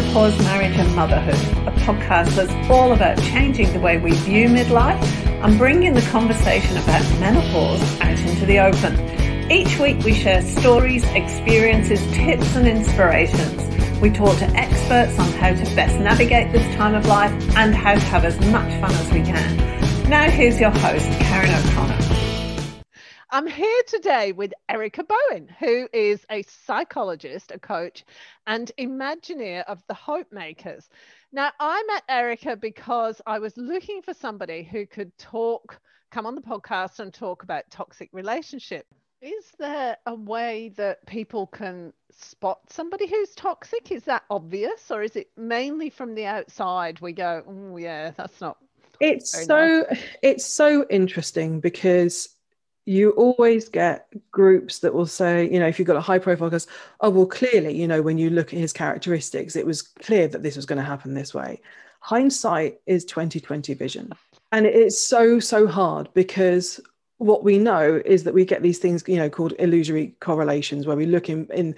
Menopause, Marriage and Motherhood, a podcast that's all about changing the way we view midlife and bringing the conversation about menopause out into the open. Each week we share stories, experiences, tips and inspirations. We talk to experts on how to best navigate this time of life and how to have as much fun as we can. Now here's your host, Karen O'Connor. I'm here today with Erica Bowen, who is a psychologist, a coach, and Imagineer of the Hope Makers. Now, I met Erica because I was looking for somebody who could talk, come on the podcast and talk about toxic relationship. Is there a way that people can spot somebody who's toxic? Is that obvious, or is it mainly from the outside? We go, oh yeah, that's not. It's so nice. it's so interesting because you always get groups that will say, you know, if you've got a high profile, goes, oh, well, clearly, you know, when you look at his characteristics, it was clear that this was going to happen this way. Hindsight is 2020 vision. And it's so, so hard because what we know is that we get these things, you know, called illusory correlations, where we look in, in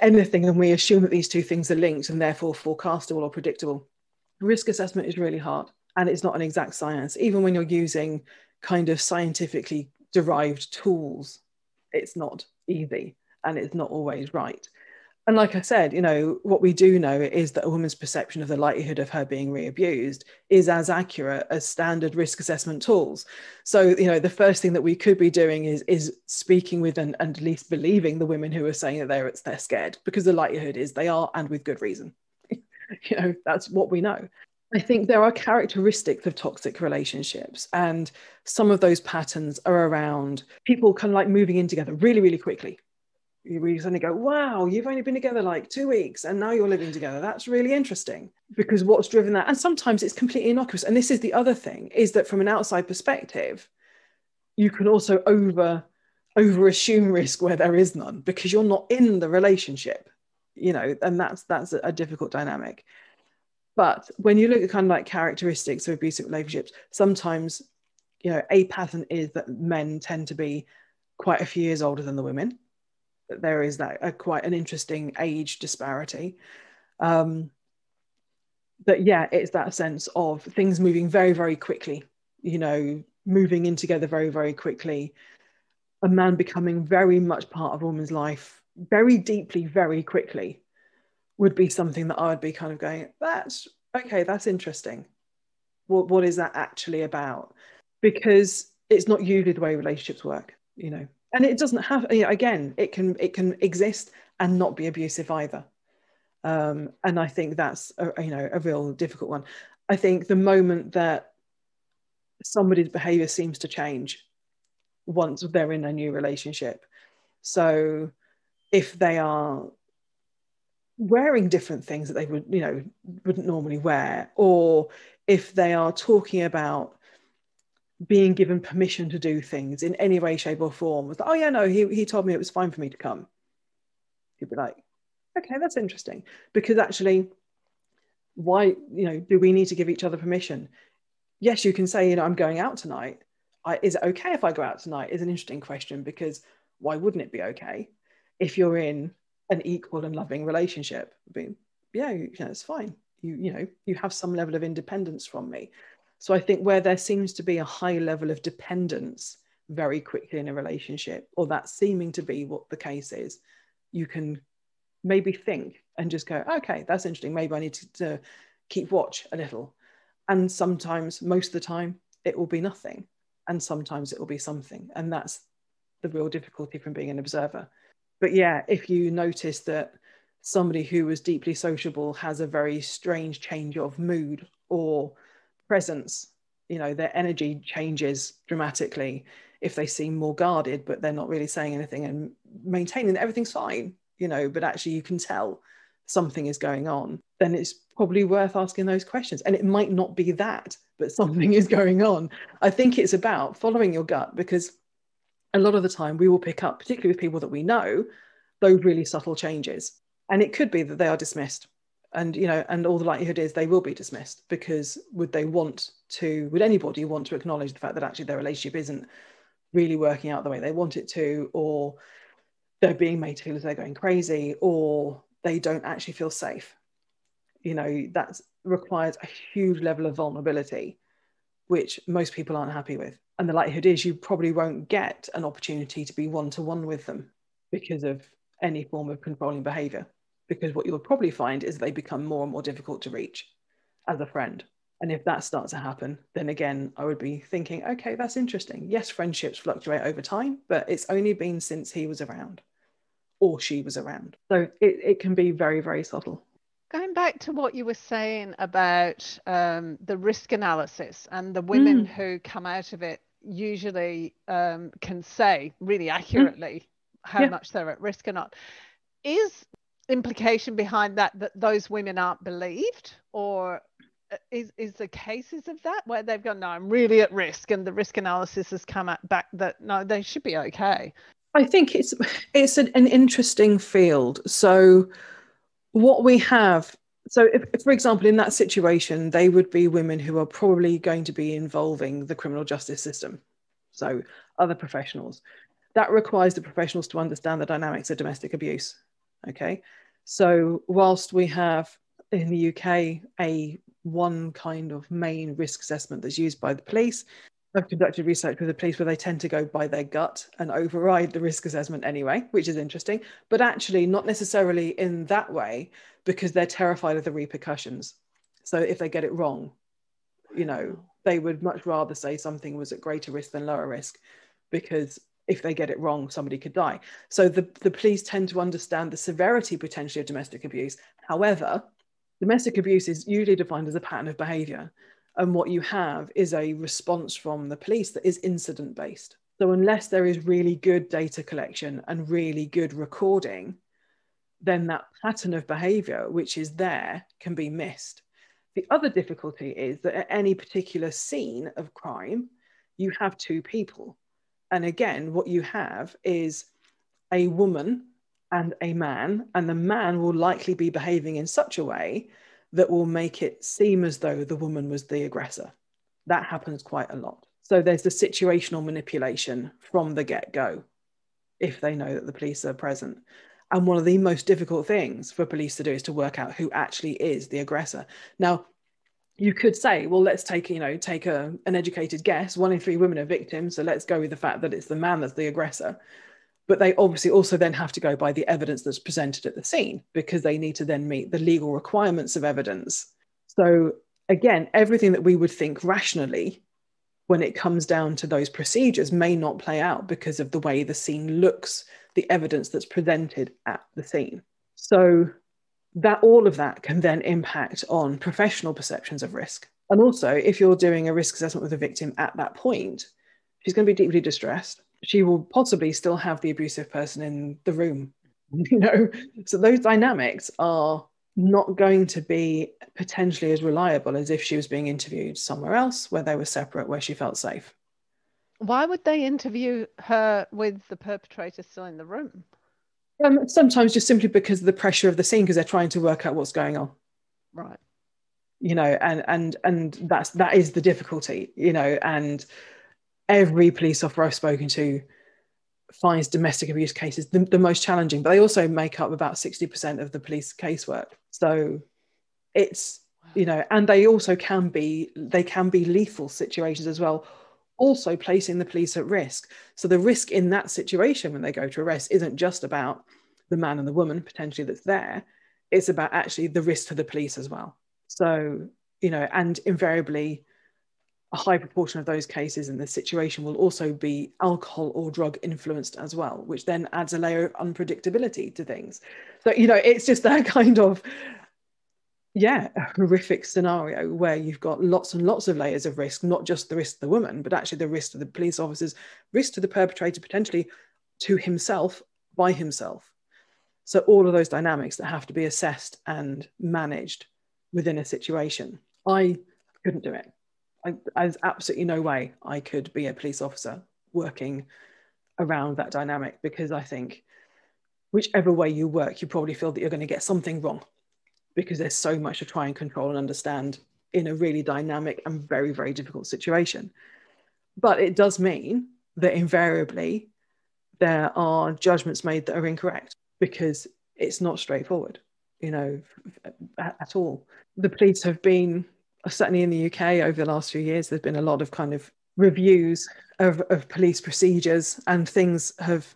anything and we assume that these two things are linked and therefore forecastable or predictable. Risk assessment is really hard and it's not an exact science, even when you're using kind of scientifically derived tools, it's not easy and it's not always right. And like I said, you know, what we do know is that a woman's perception of the likelihood of her being re-abused is as accurate as standard risk assessment tools. So, you know, the first thing that we could be doing is is speaking with and, and at least believing the women who are saying that they're they're scared, because the likelihood is they are, and with good reason. you know, that's what we know. I think there are characteristics of toxic relationships, and some of those patterns are around people kind of like moving in together really, really quickly. You suddenly go, wow, you've only been together like two weeks and now you're living together. That's really interesting because what's driven that? And sometimes it's completely innocuous. And this is the other thing is that from an outside perspective, you can also over over assume risk where there is none because you're not in the relationship you know and that's that's a, a difficult dynamic but when you look at kind of like characteristics of abusive relationships, sometimes, you know, a pattern is that men tend to be quite a few years older than the women. There is that a, quite an interesting age disparity. Um, but yeah, it's that sense of things moving very, very quickly, you know, moving in together very, very quickly. A man becoming very much part of a woman's life very deeply, very quickly would be something that I would be kind of going, that's okay, that's interesting. What, what is that actually about? Because it's not usually the way relationships work, you know. And it doesn't have, you know, again, it can it can exist and not be abusive either. Um, and I think that's a, you know a real difficult one. I think the moment that somebody's behavior seems to change once they're in a new relationship, so if they are wearing different things that they would you know wouldn't normally wear or if they are talking about being given permission to do things in any way shape or form was like oh yeah no he, he told me it was fine for me to come. You'd be like okay that's interesting. Because actually why you know do we need to give each other permission? Yes you can say you know i'm going out tonight. I, is it okay if i go out tonight is an interesting question because why wouldn't it be okay? If you're in an equal and loving relationship. Yeah, you know, it's fine. You, you know, you have some level of independence from me. So I think where there seems to be a high level of dependence very quickly in a relationship, or that seeming to be what the case is, you can maybe think and just go, okay, that's interesting. Maybe I need to, to keep watch a little. And sometimes, most of the time, it will be nothing. And sometimes it will be something. And that's the real difficulty from being an observer but yeah, if you notice that somebody who was deeply sociable has a very strange change of mood or presence, you know, their energy changes dramatically if they seem more guarded, but they're not really saying anything and maintaining that everything's fine, you know, but actually you can tell something is going on, then it's probably worth asking those questions. And it might not be that, but something is going on. I think it's about following your gut because a lot of the time we will pick up, particularly with people that we know, those really subtle changes. And it could be that they are dismissed. And you know, and all the likelihood is they will be dismissed because would they want to, would anybody want to acknowledge the fact that actually their relationship isn't really working out the way they want it to, or they're being made to feel as they're going crazy, or they don't actually feel safe. You know, that requires a huge level of vulnerability, which most people aren't happy with. And the likelihood is you probably won't get an opportunity to be one to one with them because of any form of controlling behavior. Because what you'll probably find is they become more and more difficult to reach as a friend. And if that starts to happen, then again, I would be thinking, okay, that's interesting. Yes, friendships fluctuate over time, but it's only been since he was around or she was around. So it, it can be very, very subtle. Going back to what you were saying about um, the risk analysis and the women mm. who come out of it usually um, can say really mm. accurately mm. how yeah. much they're at risk or not. Is implication behind that that those women aren't believed or uh, is is the cases of that where they've gone no i'm really at risk and the risk analysis has come back that no they should be okay i think it's it's an, an interesting field so what we have so if, if, for example in that situation they would be women who are probably going to be involving the criminal justice system so other professionals that requires the professionals to understand the dynamics of domestic abuse okay so whilst we have in the uk a one kind of main risk assessment that's used by the police. I've conducted research with the police where they tend to go by their gut and override the risk assessment anyway, which is interesting, but actually not necessarily in that way because they're terrified of the repercussions. So if they get it wrong, you know, they would much rather say something was at greater risk than lower risk because if they get it wrong, somebody could die. So the, the police tend to understand the severity potentially of domestic abuse. However, Domestic abuse is usually defined as a pattern of behavior. And what you have is a response from the police that is incident based. So, unless there is really good data collection and really good recording, then that pattern of behavior, which is there, can be missed. The other difficulty is that at any particular scene of crime, you have two people. And again, what you have is a woman and a man, and the man will likely be behaving in such a way that will make it seem as though the woman was the aggressor. That happens quite a lot. So there's the situational manipulation from the get go if they know that the police are present. And one of the most difficult things for police to do is to work out who actually is the aggressor. Now, you could say, well, let's take, you know, take a, an educated guess. One in three women are victims. So let's go with the fact that it's the man that's the aggressor but they obviously also then have to go by the evidence that's presented at the scene because they need to then meet the legal requirements of evidence. So, again, everything that we would think rationally when it comes down to those procedures may not play out because of the way the scene looks, the evidence that's presented at the scene. So, that all of that can then impact on professional perceptions of risk. And also, if you're doing a risk assessment with a victim at that point, she's going to be deeply distressed she will possibly still have the abusive person in the room you know? So those dynamics are not going to be potentially as reliable as if she was being interviewed somewhere else where they were separate where she felt safe. Why would they interview her with the perpetrator still in the room? Um, sometimes just simply because of the pressure of the scene because they're trying to work out what's going on. Right. You know and and and that's that is the difficulty you know and every police officer I've spoken to finds domestic abuse cases the, the, most challenging, but they also make up about 60% of the police casework. So it's, you know, and they also can be, they can be lethal situations as well, also placing the police at risk. So the risk in that situation when they go to arrest isn't just about the man and the woman potentially that's there, it's about actually the risk to the police as well. So, you know, and invariably, a high proportion of those cases in this situation will also be alcohol or drug influenced as well, which then adds a layer of unpredictability to things. So, you know, it's just that kind of, yeah, horrific scenario where you've got lots and lots of layers of risk, not just the risk to the woman, but actually the risk to the police officers, risk to the perpetrator, potentially to himself by himself. So, all of those dynamics that have to be assessed and managed within a situation. I couldn't do it. I, there's absolutely no way I could be a police officer working around that dynamic because I think whichever way you work, you probably feel that you're going to get something wrong because there's so much to try and control and understand in a really dynamic and very, very difficult situation. But it does mean that invariably there are judgments made that are incorrect because it's not straightforward. you know, at, at all. The police have been certainly in the UK over the last few years. There's been a lot of kind of reviews of, of police procedures, and things have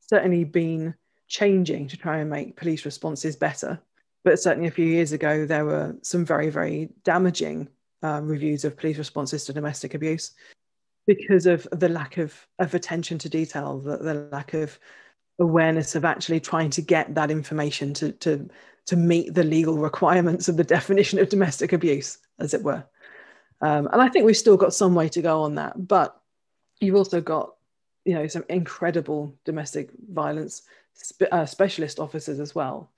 certainly been changing to try and make police responses better. But certainly a few years ago, there were some very, very damaging um, reviews of police responses to domestic abuse because of the lack of, of attention to detail, the, the lack of awareness of actually trying to get that information to, to, to meet the legal requirements of the definition of domestic abuse, as it were. Um, and I think we've still got some way to go on that. But you've also got, you know, some incredible domestic violence spe- uh, specialist officers as well,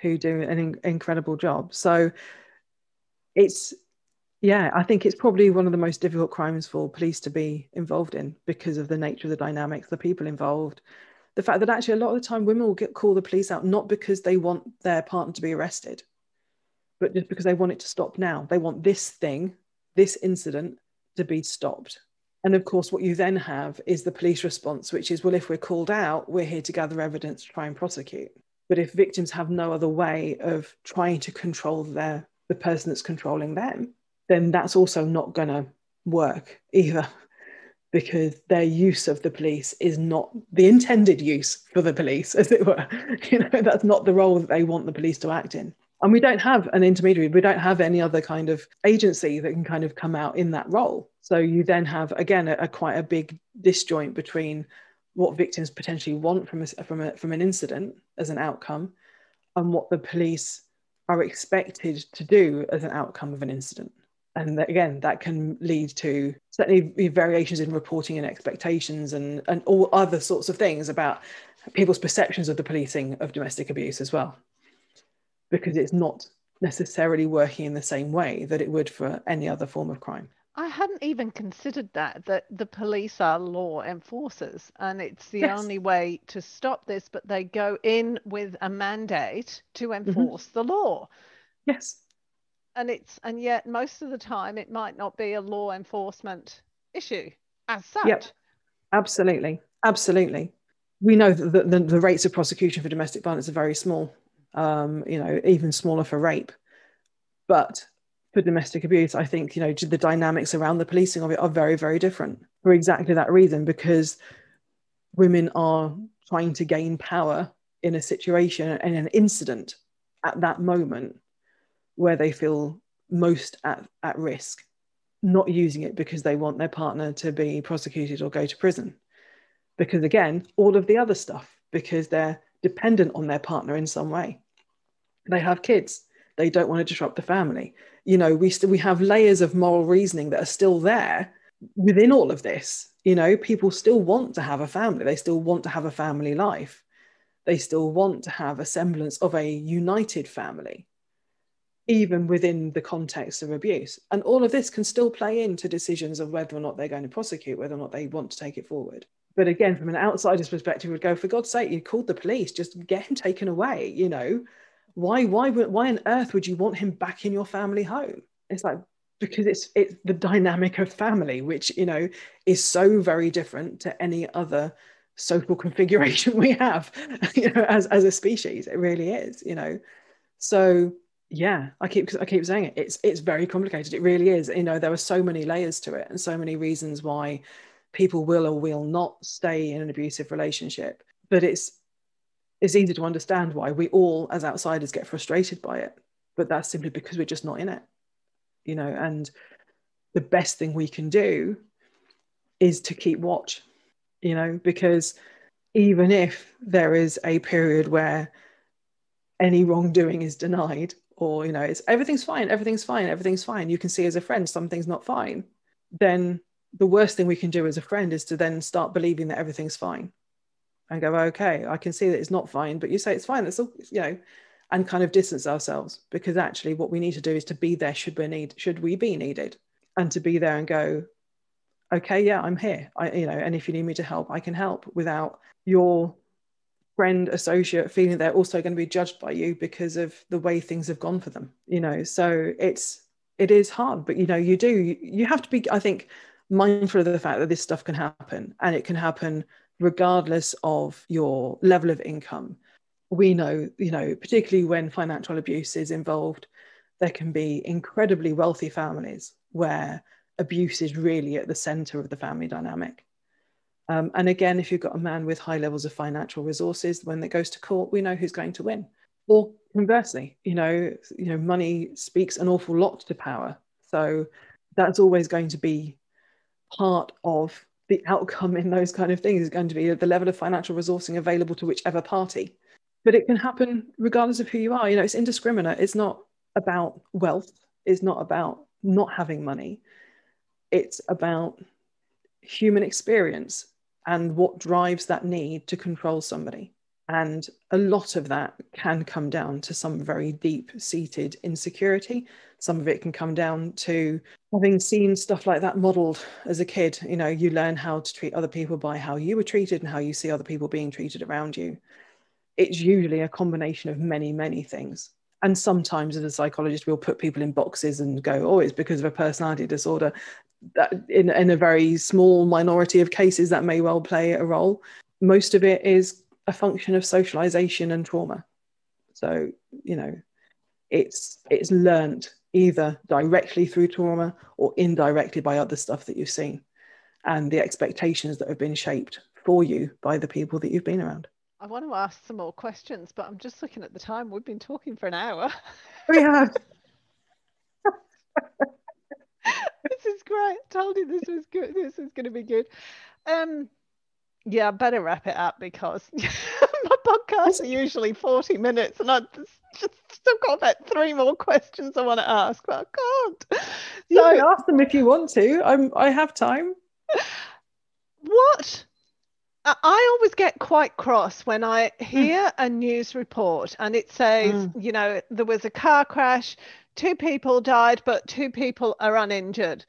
who do an in- incredible job. So it's yeah, I think it's probably one of the most difficult crimes for police to be involved in because of the nature of the dynamics, the people involved, the fact that actually a lot of the time women will get call the police out not because they want their partner to be arrested, but just because they want it to stop now. They want this thing, this incident, to be stopped. And of course, what you then have is the police response, which is, well, if we're called out, we're here to gather evidence to try and prosecute. But if victims have no other way of trying to control their the person that's controlling them, then that's also not going to work either because their use of the police is not the intended use for the police as it were. You know that's not the role that they want the police to act in. And we don't have an intermediary. We don't have any other kind of agency that can kind of come out in that role. So you then have again a, a quite a big disjoint between what victims potentially want from a, from a, from an incident as an outcome and what the police are expected to do as an outcome of an incident and again that can lead to certainly variations in reporting and expectations and and all other sorts of things about people's perceptions of the policing of domestic abuse as well. Because it's not necessarily working in the same way that it would for any other form of crime. I hadn't even considered that that the police are law enforcers and it's the Yes. only way to stop this but they go in with a mandate to mm-hmm. enforce the law. Yes and it's and yet most of the time it might not be a law enforcement issue as such Yep. Absolutely, absolutely. We know that the, the, rates of prosecution for domestic violence are very small. Um, you know, even smaller for rape. But for domestic abuse, I think you know the dynamics around the policing of it are very, very different for exactly that reason. Because women are trying to gain power in a situation and an incident at that moment where they feel most at, at risk not using it because they want their partner to be prosecuted or go to prison. Because again, all of the other stuff, because they're dependent on their partner in some way. They have kids. They don't want to disrupt the family. You know, we still we have layers of moral reasoning that are still there within all of this. You know, people still want to have a family. They still want to have a family life. They still want to have a semblance of a united family even within the context of abuse. And all of this can still play into decisions of whether or not they're going to prosecute, whether or not they want to take it forward. But again, from an outsider's perspective, would go, for God's sake, you called the police, just get him taken away. You know, why, why, why on earth would you want him back in your family home? It's like because it's it's the dynamic of family, which you know is so very different to any other social configuration we have, you know, as as a species. It really is, you know. So yeah i keep i keep saying it it's it's very complicated it really is you know there are so many layers to it and so many reasons why people will or will not stay in an abusive relationship but it's it's easy to understand why we all as outsiders get frustrated by it but that's simply because we're just not in it you know and the best thing we can do is to keep watch you know because even if there is a period where any wrongdoing is denied or you know it's everything's fine everything's fine everything's fine you can see as a friend something's not fine then the worst thing we can do as a friend is to then start believing that everything's fine and go okay i can see that it's not fine but you say it's fine that's all you know and kind of distance ourselves because actually what we need to do is to be there should we need should we be needed and to be there and go okay yeah i'm here. I you know and if you need me to help i can help without your friend associate feeling they're also going to be judged by you because of the way things have gone for them you know so it's it is hard but you know you do you, have to be i think mindful of the fact that this stuff can happen and it can happen regardless of your level of income we know, you know, particularly when financial abuse is involved, there can be incredibly wealthy families where abuse is really at the center of the family dynamic. Um, and again, if you've got a man with high levels of financial resources, when it goes to court, we know who's going to win. Or conversely, you know, you know, money speaks an awful lot to power. So that's always going to be part of the outcome in those kind of things is going to be the level of financial resourcing available to whichever party. But it can happen regardless of who you are. You know, it's indiscriminate. It's not about wealth. It's not about not having money. It's about human experience and what drives that need to control somebody. And a lot of that can come down to some very deep seated insecurity. Some of it can come down to having seen stuff like that modeled as a kid. You know, you learn how to treat other people by how you were treated and how you see other people being treated around you. It's usually a combination of many, many things. And sometimes, as a psychologist, we'll put people in boxes and go, oh, it's because of a personality disorder that in, in a very small minority of cases that may well play a role. Most of it is a function of socialization and trauma. So you know it's it's learned either directly through trauma or indirectly by other stuff that you've seen and the expectations that have been shaped for you by the people that you've been around. I want to ask some more questions but i'm just looking at the time. We've been talking for an hour. We have this is great. I told you this was good. This is going to be good. Um, yeah, I better wrap it up because my podcasts are usually 40 minutes and I just, just still got about three more questions I want to ask, but I can't. You so, can ask them if you want to. I'm, I have time. What? I always get quite cross when I hmm. hear mm. a news report and it says, mm. you know, there was a car crash, two people died, but two people are uninjured.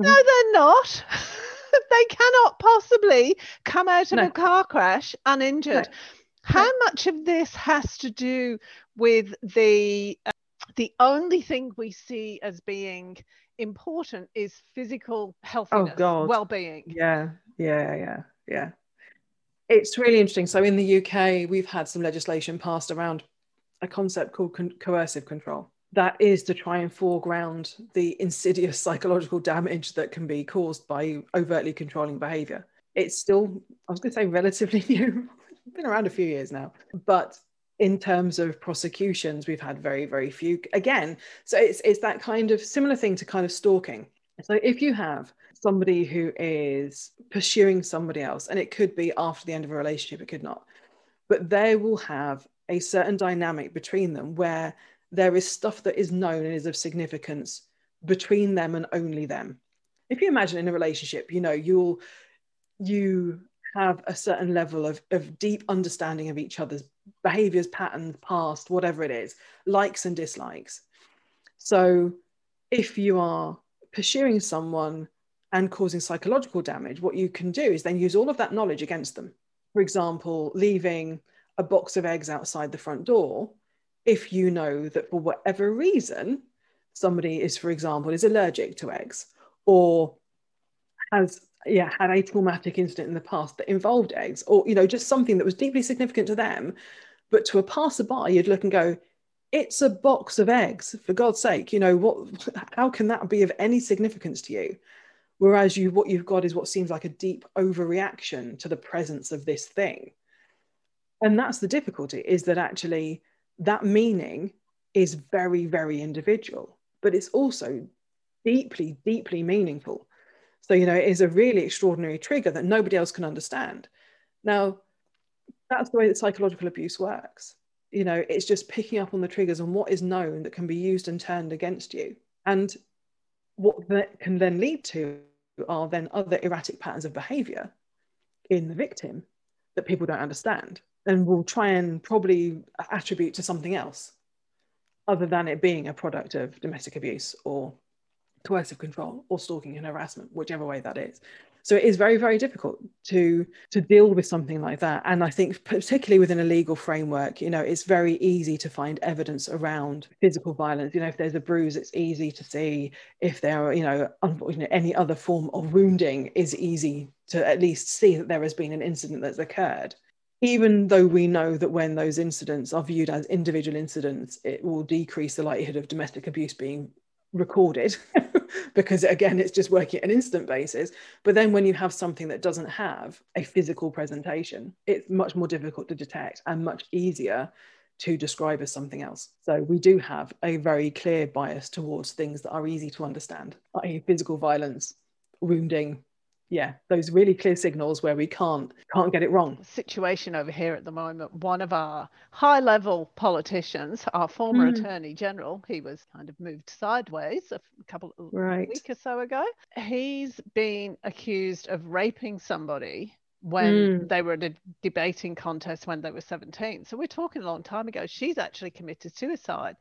Mm-hmm. No, they're not. they cannot possibly come out of no. a car crash uninjured. No. How no. much of this has to do with the uh, the only thing we see as being important is physical healthiness, oh God. well-being. Yeah, yeah, yeah, yeah. It's really interesting. So in the UK, we've had some legislation passed around a concept called con- coercive control that is to try and foreground the insidious psychological damage that can be caused by overtly controlling behavior. It's still, I was going to say, relatively new, been around a few years now, but in terms of prosecutions, we've had very, very few. Again, so it's it's that kind of similar thing to kind of stalking. So if you have somebody who is pursuing somebody else, and it could be after the end of a relationship, it could not, but they will have a certain dynamic between them where there is stuff that is known and is of significance between them and only them. If you imagine in a relationship, you know, you'll you have a certain level of, of deep understanding of each other's behaviors, patterns, past, whatever it is, likes and dislikes. So if you are pursuing someone and causing psychological damage, what you can do is then use all of that knowledge against them. For example, leaving a box of eggs outside the front door if you know that for whatever reason somebody is for example is allergic to eggs or has yeah had a traumatic incident in the past that involved eggs or you know just something that was deeply significant to them but to a passerby you'd look and go it's a box of eggs for god's sake you know what how can that be of any significance to you? Whereas you what you've got is what seems like a deep overreaction to the presence of this thing. And that's the difficulty is that actually that meaning is very, very individual, but it's also deeply, deeply meaningful. So, you know, it is a really extraordinary trigger that nobody else can understand. Now, that's the way that psychological abuse works. You know, it's just picking up on the triggers and what is known that can be used and turned against you. And what that can then lead to are then other erratic patterns of behavior in the victim that people don't understand and will try and probably attribute to something else other than it being a product of domestic abuse or coercive control or stalking and harassment whichever way that is. So it is very very difficult to to deal with something like that. And i think particularly within a legal framework you know it's very easy to find evidence around physical violence. You know if there's a bruise it's easy to see. If there are you know unfortunately any other form of wounding is easy to at least see that there has been an incident that's occurred even though we know that when those incidents are viewed as individual incidents, it will decrease the likelihood of domestic abuse being recorded because again it's just working at an instant basis. But then when you have something that doesn't have a physical presentation it's much more difficult to detect and much easier to describe as something else. So we do have a very clear bias towards things that are easy to understand i.e physical violence wounding yeah those really clear signals where we can't can't get it wrong situation over here at the moment one of our high level politicians our former mm. attorney general he was kind of moved sideways a couple of right. week or so ago he's been accused of raping somebody when mm. they were at a debating contest when they were 17 so we're talking a long time ago she's actually committed suicide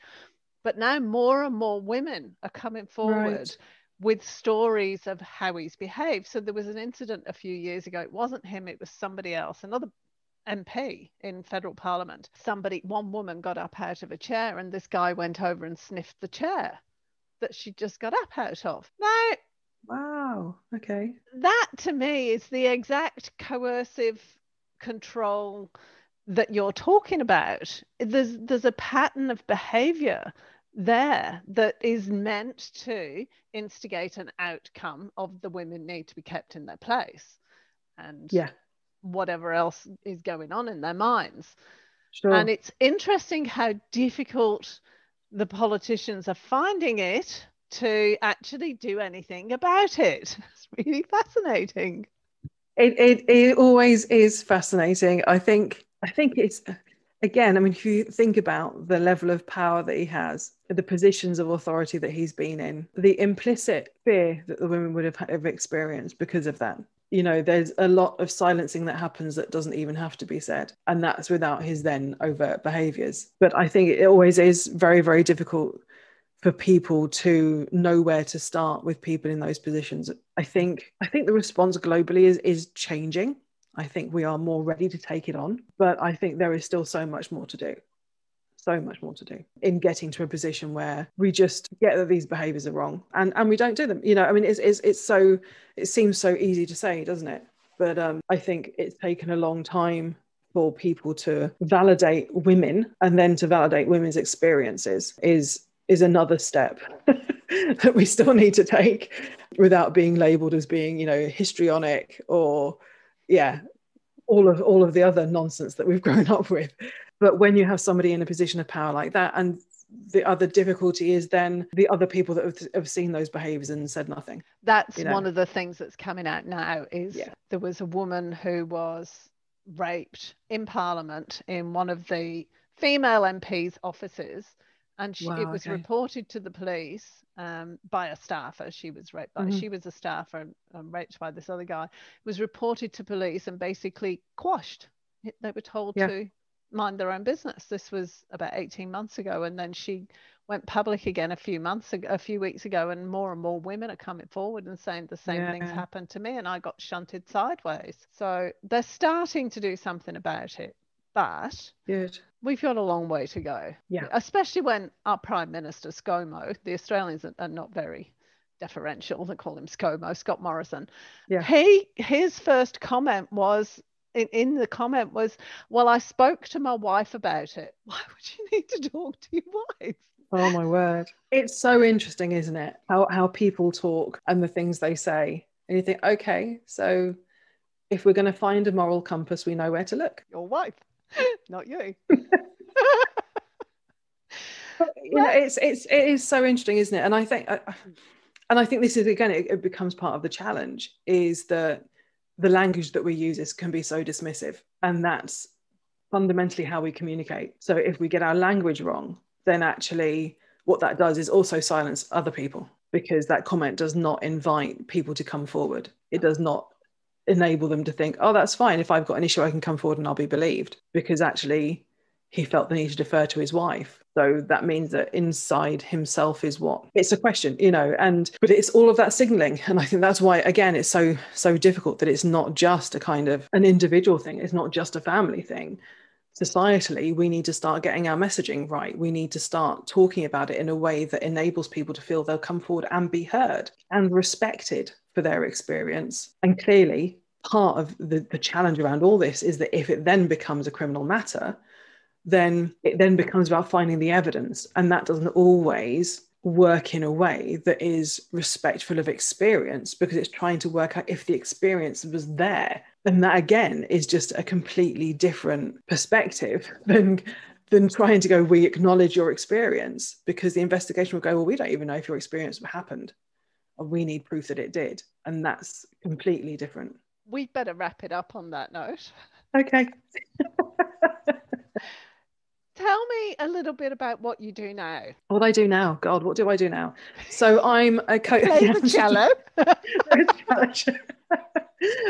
but now more and more women are coming forward right with stories of how he's behaved. So there was an incident a few years ago. It wasn't him, it was somebody else, another MP in federal parliament. Somebody, one woman got up out of a chair and this guy went over and sniffed the chair that she just got up out of. Now, wow, okay. That to me is the exact coercive control that you're talking about. There's there's a pattern of behavior there that is meant to instigate an outcome of the women need to be kept in their place and yeah. whatever else is going on in their minds. Sure. and it's interesting how difficult the politicians are finding it to actually do anything about it. It's really fascinating. It, it, it always is fascinating. I think i think it's again, I mean, if you think about the level of power that he has, the positions of authority that he's been in, the implicit fear that the women would have, have experienced because of that. You know, there's a lot of silencing that happens that doesn't even have to be said. And that's without his then overt behaviors. But I think it always is very, very difficult for people to know where to start with people in those positions. I think I think the response globally is is changing I think we are more ready to take it on, but I think there is still so much more to do. So much more to do in getting to a position where we just get that these behaviors are wrong and, and we don't do them. You know, I mean, it's, it's, it's so, it seems so easy to say, doesn't it? But um, I think it's taken a long time for people to validate women and then to validate women's experiences is is another step that we still need to take without being labeled as being you know histrionic or yeah all of all of the other nonsense that we've grown up with but when you have somebody in a position of power like that and the other difficulty is then the other people that have, have seen those behaviors and said nothing that's you know? one of the things that's coming out now is yeah. there was a woman who was raped in parliament in one of the female mps offices and she, wow, it was okay. reported to the police um, by a staffer. She was raped by, mm-hmm. she was a staffer and um, raped by this other guy. It was reported to police and basically quashed. They were told yeah. to mind their own business. This was about 18 months ago, and then she went public again a few months ago, a few weeks ago, and more and more women are coming forward and saying the same yeah. things happened to me, and I got shunted sideways. So they're starting to do something about it, but Good we've got a long way to go. Yeah. Especially when our Prime Minister, ScoMo, the Australians are, not very deferential. They call him ScoMo, Scott Morrison. Yeah. He his first comment was in, in the comment was, Well, I spoke to my wife about it. Why would you need to talk to your wife? Oh my word. It's so interesting, isn't it? How how people talk and the things they say. And you think, okay, so if we're going to find a moral compass, we know where to look. Your wife. Not you. you know, it's it's it is so interesting, isn't it? And I think, and I think this is again, it, it becomes part of the challenge is that the language that we use is, can be so dismissive, and that's fundamentally how we communicate. So if we get our language wrong, then actually what that does is also silence other people because that comment does not invite people to come forward. It does not enable them to think, oh, that's fine. If I've got an issue, I can come forward and I'll be believed. Because actually, he felt the need to defer to his wife. So that means that inside himself is what? It's a question, you know, and but it's all of that signaling. And I think that's why again it's so so difficult that it's not just a kind of an individual thing, it's not just a family thing. Societally, we need to start getting our messaging right. We need to start talking about it in a way that enables people to feel they'll come forward and be heard and respected for their experience. And clearly, part of the, the challenge around all this is that if it then becomes a criminal matter, then it then becomes about finding the evidence. And that doesn't always work in a way that is respectful of experience because it's trying to work out if the experience was there. And that again is just a completely different perspective than than trying to go, we acknowledge your experience because the investigation will go, well, we don't even know if your experience happened. We need proof that it did. And that's completely different. We'd better wrap it up on that note. Okay. Tell me a little bit about what you do now. What I do now, God, what do I do now? So I'm a coach. Play the cello.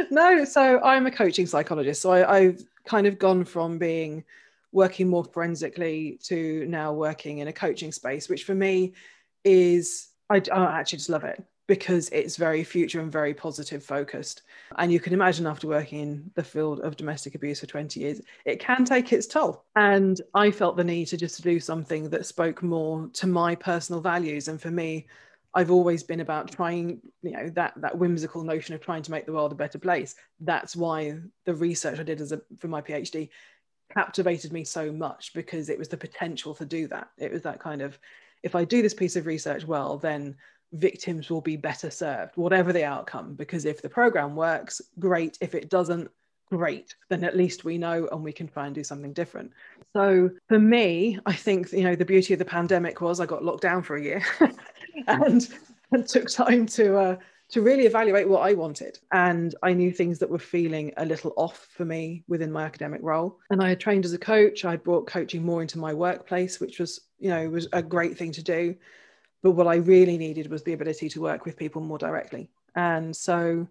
no, so I'm a coaching psychologist. So I, I've kind of gone from being working more forensically to now working in a coaching space, which for me is I, I actually just love it because it's very future and very positive focused. And you can imagine after working in the field of domestic abuse for 20 years, it can take its toll. And I felt the need to just do something that spoke more to my personal values. And for me, I've always been about trying, you know, that that whimsical notion of trying to make the world a better place. That's why the research I did as a for my PhD captivated me so much because it was the potential to do that. It was that kind of if I do this piece of research well, then victims will be better served, whatever the outcome. Because if the program works, great. If it doesn't, great. Then at least we know and we can try and do something different. So for me, I think you know the beauty of the pandemic was I got locked down for a year, and, and took time to uh, to really evaluate what I wanted. And I knew things that were feeling a little off for me within my academic role. And I had trained as a coach. I brought coaching more into my workplace, which was, you know, was a great thing to do. But what I really needed was the ability to work with people more directly. And so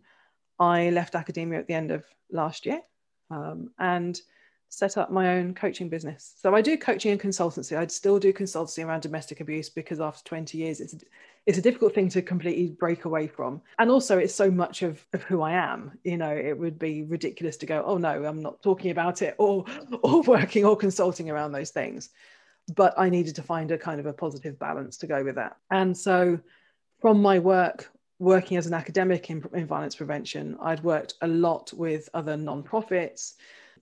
I left academia at the end of last year um, and set up my own coaching business. So I do coaching and consultancy. I'd still do consultancy around domestic abuse because after 20 years, it's it's a difficult thing to completely break away from. And also it's so much of, of who I am. You know, it would be ridiculous to go, oh no, I'm not talking about it or or working or consulting around those things but I needed to find a kind of a positive balance to go with that. And so, from my work, working as an academic in, in violence prevention, I'd worked a lot with other nonprofits,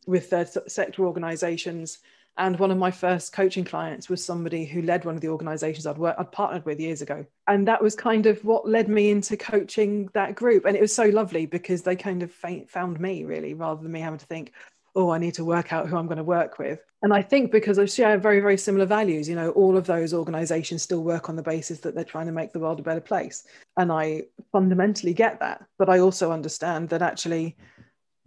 with third sector organizations. And one of my first coaching clients was somebody who led one of the organizations I'd worked, I'd partnered with years ago. And that was kind of what led me into coaching that group. And it was so lovely because they kind of found me really, rather than me having to think, oh, I need to work out who I'm going to work with. And I think because I share very, very similar values, you know, all of those organizations still work on the basis that they're trying to make the world a better place. And I fundamentally get that. But I also understand that actually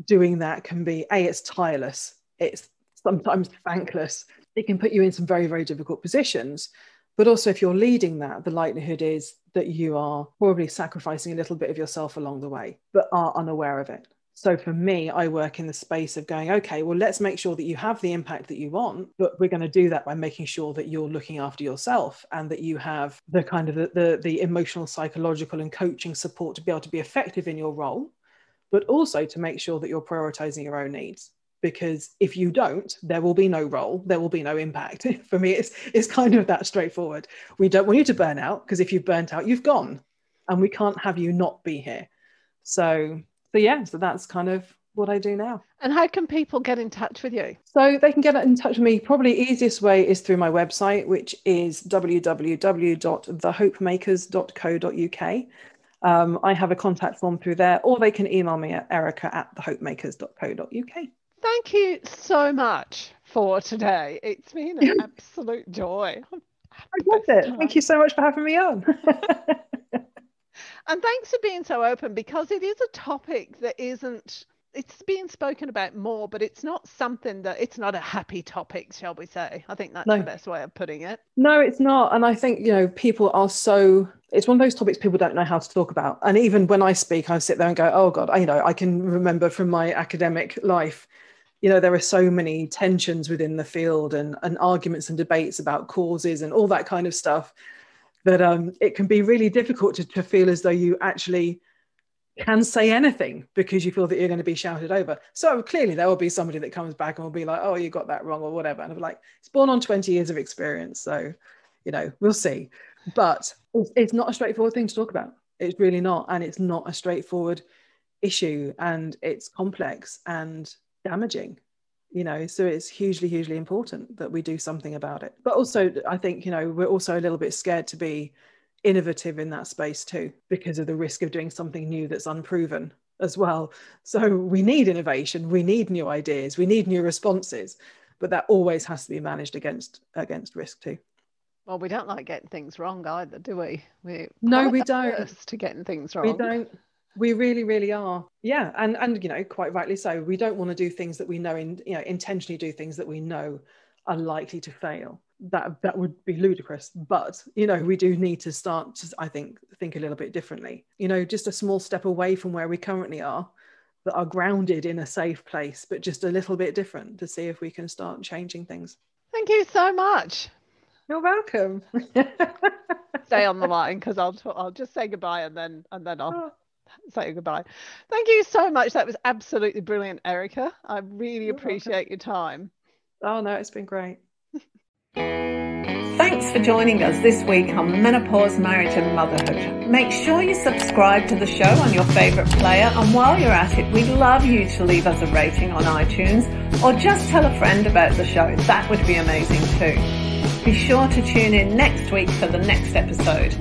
doing that can be A, it's tireless, it's sometimes thankless. It can put you in some very, very difficult positions. But also, if you're leading that, the likelihood is that you are probably sacrificing a little bit of yourself along the way, but are unaware of it. So for me, I work in the space of going, okay, well, let's make sure that you have the impact that you want, but we're going to do that by making sure that you're looking after yourself and that you have the kind of the, the, the emotional, psychological, and coaching support to be able to be effective in your role, but also to make sure that you're prioritizing your own needs. Because if you don't, there will be no role, there will be no impact. for me, it's it's kind of that straightforward. We don't want you to burn out because if you've burnt out, you've gone, and we can't have you not be here. So so yeah, so that's kind of what I do now. And how can people get in touch with you? So they can get in touch with me. Probably easiest way is through my website, which is www.thehopemakers.co.uk. Um, I have a contact form through there, or they can email me at erica at thehopemakers.co.uk. Thank you so much for today. It's been an absolute joy. I it. Thank you so much for having me on. And thanks for being so open because it is a topic that isn't it's being spoken about more, but it's not something that it's not a happy topic, shall we say? I think that's no. the best way of putting it. No, it's not. And I think, you know, people are so it's one of those topics people don't know how to talk about. And even when I speak, I sit there and go, oh God, I, you know, I can remember from my academic life, you know, there are so many tensions within the field and, and arguments and debates about causes and all that kind of stuff that um, it can be really difficult to, to feel as though you actually can say anything because you feel that you're going to be shouted over. So clearly there will be somebody that comes back and will be like, oh, you got that wrong or whatever. And I'm like, it's born on 20 years of experience. So, you know, we'll see. But it's not a straightforward thing to talk about. It's really not. And it's not a straightforward issue and it's complex and damaging you know so it's hugely hugely important that we do something about it. But also i think you know we're also a little bit scared to be innovative in that space too because of the risk of doing something new that's unproven as well. So we need innovation we need new ideas we need new responses but that always has to be managed against against risk too. Well we don't like getting things wrong either do we? We no we don't. to getting things wrong. we don't we really, really are. Yeah, and and you know, quite rightly so. We don't want to do things that we know in you know intentionally do things that we know are likely to fail. That that would be ludicrous. But you know, we do need to start to, I think, think a little bit differently. You know, just a small step away from where we currently are, that are grounded in a safe place, but just a little bit different to see if we can start changing things. Thank you so much. You're welcome. Stay on the line because I'll I'll just say goodbye and then and then I'll. Oh. Say goodbye. Thank you so much. That was absolutely brilliant, Erica. I really You're appreciate welcome. your time. Oh, no, it's been great. Thanks for joining us this week on Menopause, Marriage and Motherhood. Make sure you subscribe to the show on your favourite player, and while you're at it, we'd love you to leave us a rating on iTunes or just tell a friend about the show. That would be amazing too. Be sure to tune in next week for the next episode.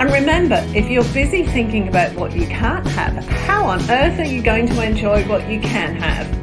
And remember, if you're busy thinking about what you can't have, how on earth are you going to enjoy what you can have?